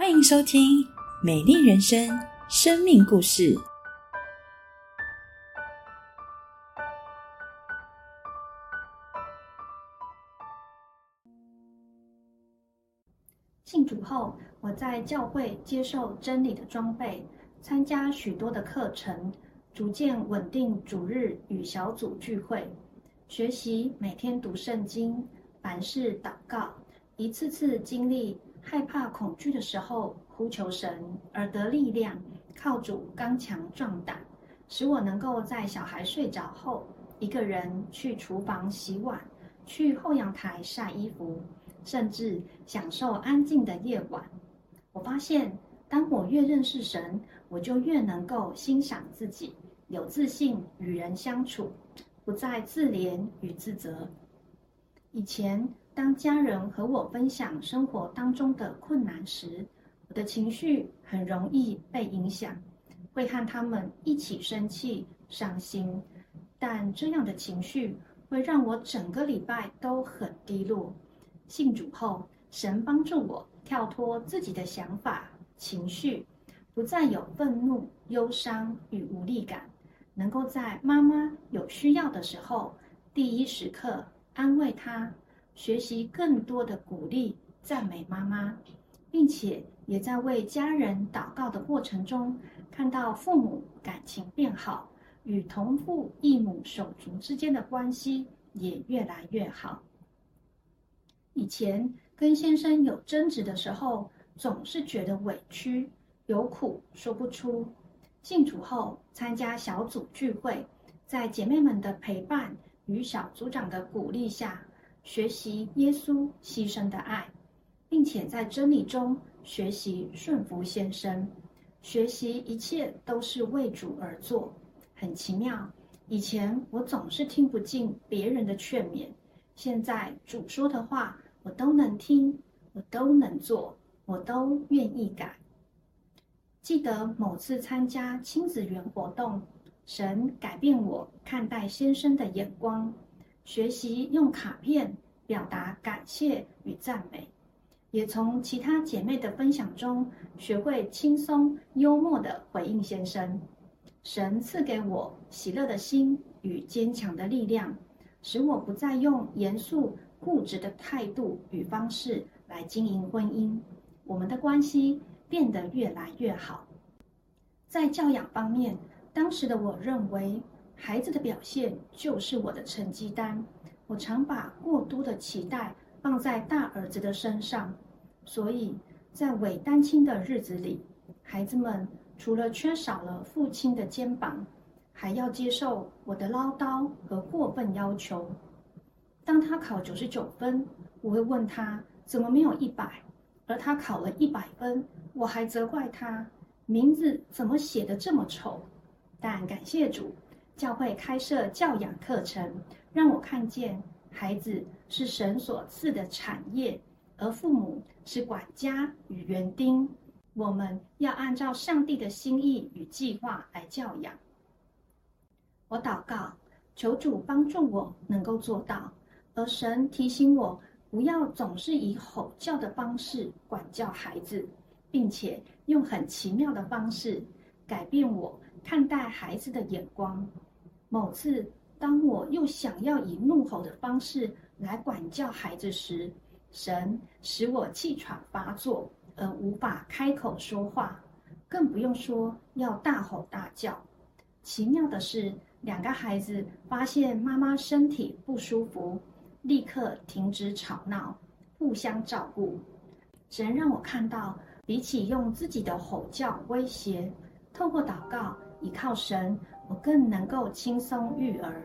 欢迎收听《美丽人生》生命故事。信主后，我在教会接受真理的装备，参加许多的课程，逐渐稳定主日与小组聚会，学习每天读圣经，凡事祷告，一次次经历害怕、恐惧的时候，呼求神而得力量，靠主刚强壮胆，使我能够在小孩睡着后，一个人去厨房洗碗，去后阳台晒衣服。甚至享受安静的夜晚。我发现，当我越认识神，我就越能够欣赏自己，有自信与人相处，不再自怜与自责。以前，当家人和我分享生活当中的困难时，我的情绪很容易被影响，会和他们一起生气、伤心。但这样的情绪会让我整个礼拜都很低落。信主后，神帮助我跳脱自己的想法、情绪，不再有愤怒、忧伤与无力感，能够在妈妈有需要的时候，第一时刻安慰她，学习更多的鼓励、赞美妈妈，并且也在为家人祷告的过程中，看到父母感情变好，与同父异母手足之间的关系也越来越好。以前跟先生有争执的时候，总是觉得委屈，有苦说不出。信主后，参加小组聚会，在姐妹们的陪伴与小组长的鼓励下，学习耶稣牺牲的爱，并且在真理中学习顺服先生，学习一切都是为主而做。很奇妙，以前我总是听不进别人的劝勉。现在主说的话，我都能听，我都能做，我都愿意改。记得某次参加亲子园活动，神改变我看待先生的眼光，学习用卡片表达感谢与赞美，也从其他姐妹的分享中学会轻松幽默的回应先生。神赐给我喜乐的心与坚强的力量。使我不再用严肃固执的态度与方式来经营婚姻，我们的关系变得越来越好。在教养方面，当时的我认为孩子的表现就是我的成绩单，我常把过多的期待放在大儿子的身上，所以在伪单亲的日子里，孩子们除了缺少了父亲的肩膀。还要接受我的唠叨和过分要求。当他考九十九分，我会问他怎么没有一百，而他考了一百分，我还责怪他名字怎么写的这么丑。但感谢主，教会开设教养课程，让我看见孩子是神所赐的产业，而父母是管家与园丁。我们要按照上帝的心意与计划来教养。我祷告，求主帮助我能够做到。而神提醒我，不要总是以吼叫的方式管教孩子，并且用很奇妙的方式改变我看待孩子的眼光。某次，当我又想要以怒吼的方式来管教孩子时，神使我气喘发作，而无法开口说话，更不用说要大吼大叫。奇妙的是。两个孩子发现妈妈身体不舒服，立刻停止吵闹，互相照顾。神让我看到，比起用自己的吼叫威胁，透过祷告，依靠神，我更能够轻松育儿。